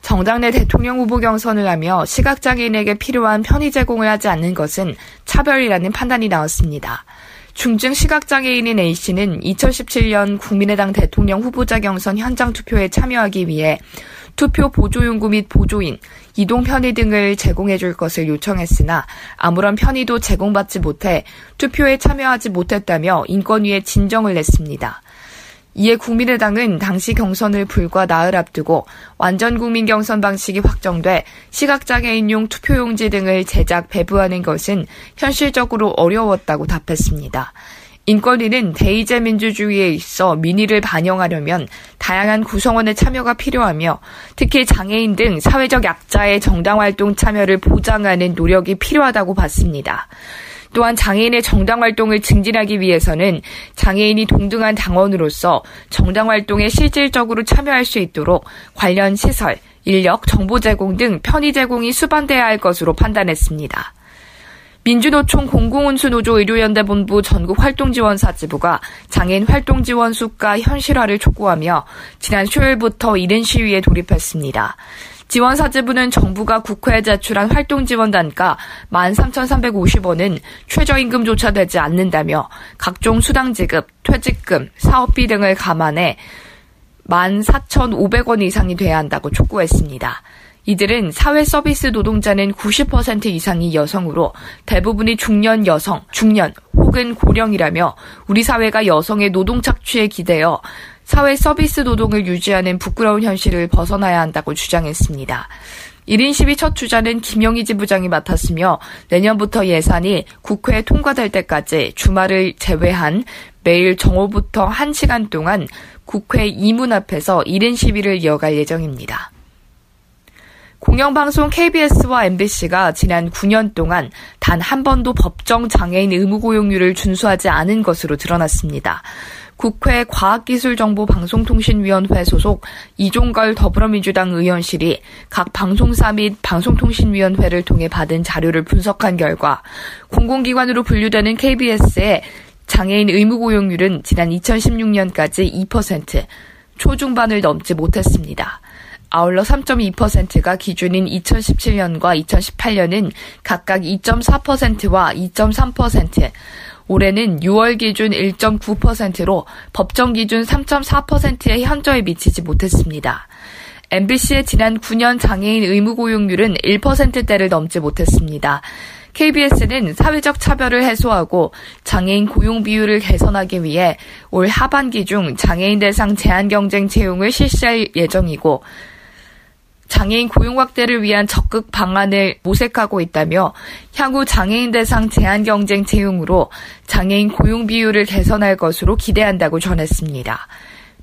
정당 내 대통령 후보 경선을 하며 시각장애인에게 필요한 편의 제공을 하지 않는 것은 차별이라는 판단이 나왔습니다. 중증 시각장애인인 A씨는 2017년 국민의당 대통령 후보자 경선 현장 투표에 참여하기 위해 투표 보조용구 및 보조인, 이동 편의 등을 제공해 줄 것을 요청했으나 아무런 편의도 제공받지 못해 투표에 참여하지 못했다며 인권위에 진정을 냈습니다. 이에 국민의당은 당시 경선을 불과 나흘 앞두고 완전 국민 경선 방식이 확정돼 시각장애인용 투표용지 등을 제작 배부하는 것은 현실적으로 어려웠다고 답했습니다. 인권위는 대의제 민주주의에 있어 민의를 반영하려면 다양한 구성원의 참여가 필요하며 특히 장애인 등 사회적 약자의 정당 활동 참여를 보장하는 노력이 필요하다고 봤습니다. 또한 장애인의 정당 활동을 증진하기 위해서는 장애인이 동등한 당원으로서 정당 활동에 실질적으로 참여할 수 있도록 관련 시설, 인력, 정보 제공 등 편의 제공이 수반돼야 할 것으로 판단했습니다. 민주노총 공공운수노조 의료연대본부 전국활동지원사지부가 장애인 활동지원 수가 현실화를 촉구하며 지난 수요일부터 이른 시위에 돌입했습니다. 지원사지부는 정부가 국회에 제출한 활동지원 단가 13,350원은 최저임금조차 되지 않는다며 각종 수당 지급, 퇴직금, 사업비 등을 감안해 14,500원 이상이 돼야 한다고 촉구했습니다. 이들은 사회 서비스 노동자는 90% 이상이 여성으로 대부분이 중년 여성, 중년 혹은 고령이라며 우리 사회가 여성의 노동 착취에 기대어 사회 서비스 노동을 유지하는 부끄러운 현실을 벗어나야 한다고 주장했습니다. 1인 시위 첫 주자는 김영희 지부장이 맡았으며 내년부터 예산이 국회에 통과될 때까지 주말을 제외한 매일 정오부터 1시간 동안 국회 이문 앞에서 1인 시위를 이어갈 예정입니다. 공영방송 KBS와 MBC가 지난 9년 동안 단 한 번도 법정 장애인 의무 고용률을 준수하지 않은 것으로 드러났습니다. 국회 과학기술정보방송통신위원회 소속 이종걸 더불어민주당 의원실이 각 방송사 및 방송통신위원회를 통해 받은 자료를 분석한 결과 공공기관으로 분류되는 KBS의 장애인 의무 고용률은 지난 2016년까지 2%, 초중반을 넘지 못했습니다. 아울러 3.2%가 기준인 2017년과 2018년은 각각 2.4%와 2.3%, 올해는 6월 기준 1.9%로 법정 기준 3.4%의 현저에 미치지 못했습니다. MBC의 지난 9년 장애인 의무 고용률은 1%대를 넘지 못했습니다. KBS는 사회적 차별을 해소하고 장애인 고용 비율을 개선하기 위해 올 하반기 중 장애인 대상 제한 경쟁 채용을 실시할 예정이고 장애인 고용 확대를 위한 적극 방안을 모색하고 있다며 향후 장애인 대상 제한 경쟁 채용으로 장애인 고용 비율을 개선할 것으로 기대한다고 전했습니다.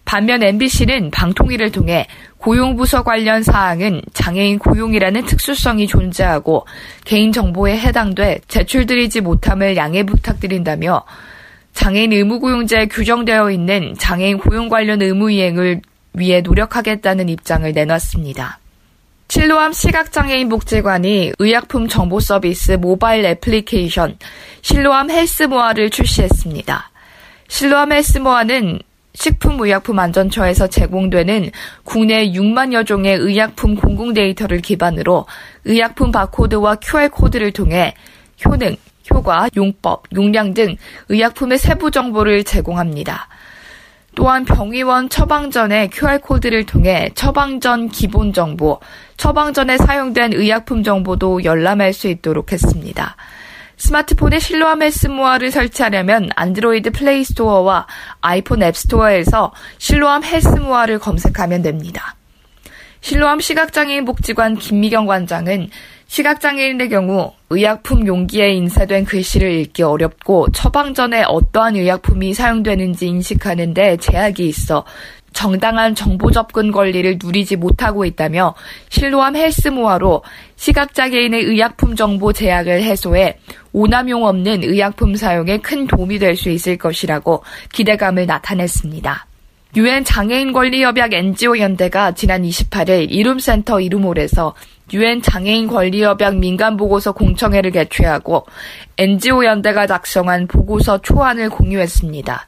반면 MBC는 방통위를 통해 고용부서 관련 사항은 장애인 고용이라는 특수성이 존재하고 개인정보에 해당돼 제출드리지 못함을 양해 부탁드린다며 장애인 의무고용제에 규정되어 있는 장애인 고용 관련 의무 이행을 위해 노력하겠다는 입장을 내놨습니다. 실로암 시각장애인 복지관이 의약품 정보 서비스 모바일 애플리케이션 실로암 헬스모아를 출시했습니다. 실로암 헬스모아는 식품의약품안전처에서 제공되는 국내 6만여 종의 의약품 공공 데이터를 기반으로 의약품 바코드와 QR코드를 통해 효능, 효과, 용법, 용량 등 의약품의 세부 정보를 제공합니다. 또한 병의원 처방전의 QR코드를 통해 처방전 기본 정보, 처방전에 사용된 의약품 정보도 열람할 수 있도록 했습니다. 스마트폰에 실로암 헬스모아를 설치하려면 안드로이드 플레이 스토어와 아이폰 앱스토어에서 실로암 헬스모아를 검색하면 됩니다. 실로암 시각장애인 복지관 김미경 관장은 시각장애인의 경우 의약품 용기에 인쇄된 글씨를 읽기 어렵고 처방전에 어떠한 의약품이 사용되는지 인식하는 데 제약이 있어 정당한 정보 접근 권리를 누리지 못하고 있다며 실로암 헬스모아로 시각장애인의 의약품 정보 제약을 해소해 오남용 없는 의약품 사용에 큰 도움이 될 수 있을 것이라고 기대감을 나타냈습니다. 유엔 장애인 권리 협약 NGO 연대가 지난 28일 이룸센터 이룸홀에서 유엔 장애인 권리 협약 민간 보고서 공청회를 개최하고 NGO 연대가 작성한 보고서 초안을 공유했습니다.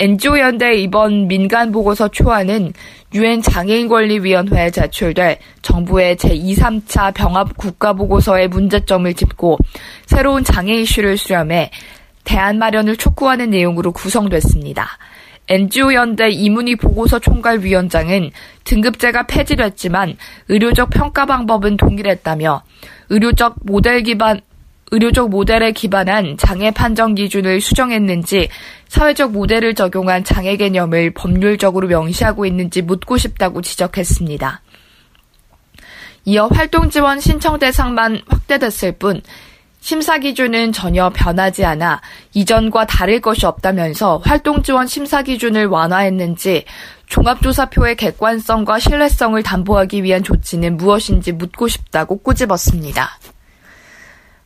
NGO 연대 이번 민간 보고서 초안은 유엔 장애인 권리 위원회에 제출될 정부의 제2, 3차 병합 국가 보고서의 문제점을 짚고 새로운 장애 이슈를 수렴해 대안 마련을 촉구하는 내용으로 구성됐습니다. NGO 연대 이문희 보고서 총괄 위원장은 등급제가 폐지됐지만 의료적 평가 방법은 동일했다며 의료적 모델 기반 의료적 모델에 기반한 장애 판정 기준을 수정했는지 사회적 모델을 적용한 장애 개념을 법률적으로 명시하고 있는지 묻고 싶다고 지적했습니다. 이어 활동 지원 신청 대상만 확대됐을 뿐 심사 기준은 전혀 변하지 않아 이전과 다를 것이 없다면서 활동 지원 심사 기준을 완화했는지 종합조사표의 객관성과 신뢰성을 담보하기 위한 조치는 무엇인지 묻고 싶다고 꼬집었습니다.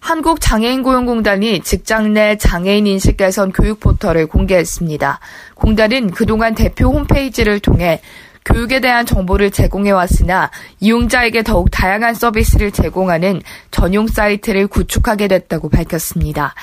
한국장애인고용공단이 직장 내 장애인 인식 개선 교육 포털을 공개했습니다. 공단은 그동안 대표 홈페이지를 통해 교육에 대한 정보를 제공해 왔으나 이용자에게 더욱 다양한 서비스를 제공하는 전용 사이트를 구축하게 됐다고 밝혔습니다.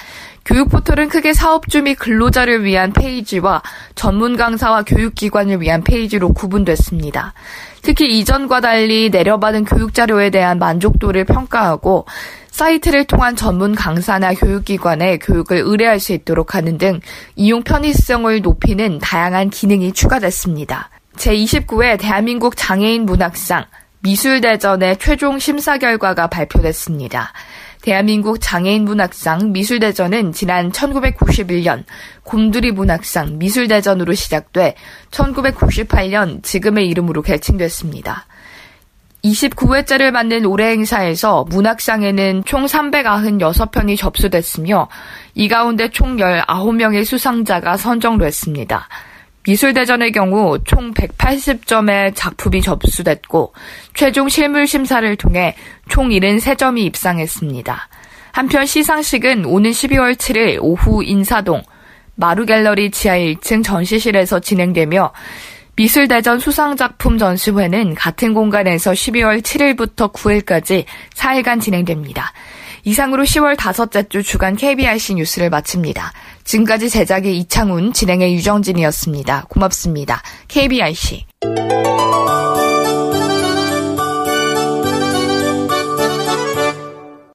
교육 포털은 크게 사업주 및 근로자를 위한 페이지와 전문 강사와 교육기관을 위한 페이지로 구분됐습니다. 특히 이전과 달리 내려받은 교육 자료에 대한 만족도를 평가하고 사이트를 통한 전문 강사나 교육기관에 교육을 의뢰할 수 있도록 하는 등 이용 편의성을 높이는 다양한 기능이 추가됐습니다. 제29회 대한민국 장애인 문학상 미술대전의 최종 심사 결과가 발표됐습니다. 대한민국 장애인 문학상 미술대전은 지난 1991년 곰두리 문학상 미술대전으로 시작돼 1998년 지금의 이름으로 개칭됐습니다. 29회째를 맞는 올해 행사에서 문학상에는 총 396편이 접수됐으며 이 가운데 총 19명의 수상자가 선정됐습니다. 미술대전의 경우 총 180점의 작품이 접수됐고 최종 실물 심사를 통해 총 73점이 입상했습니다. 한편 시상식은 오는 12월 7일 오후 인사동 마루갤러리 지하 1층 전시실에서 진행되며 미술대전 수상작품 전시회는 같은 공간에서 12월 7일부터 9일까지 4일간 진행됩니다. 이상으로 10월 다섯째 주 주간 KBRC 뉴스를 마칩니다. 지금까지 제작의 이창훈, 진행의 유정진이었습니다. 고맙습니다. KBRC.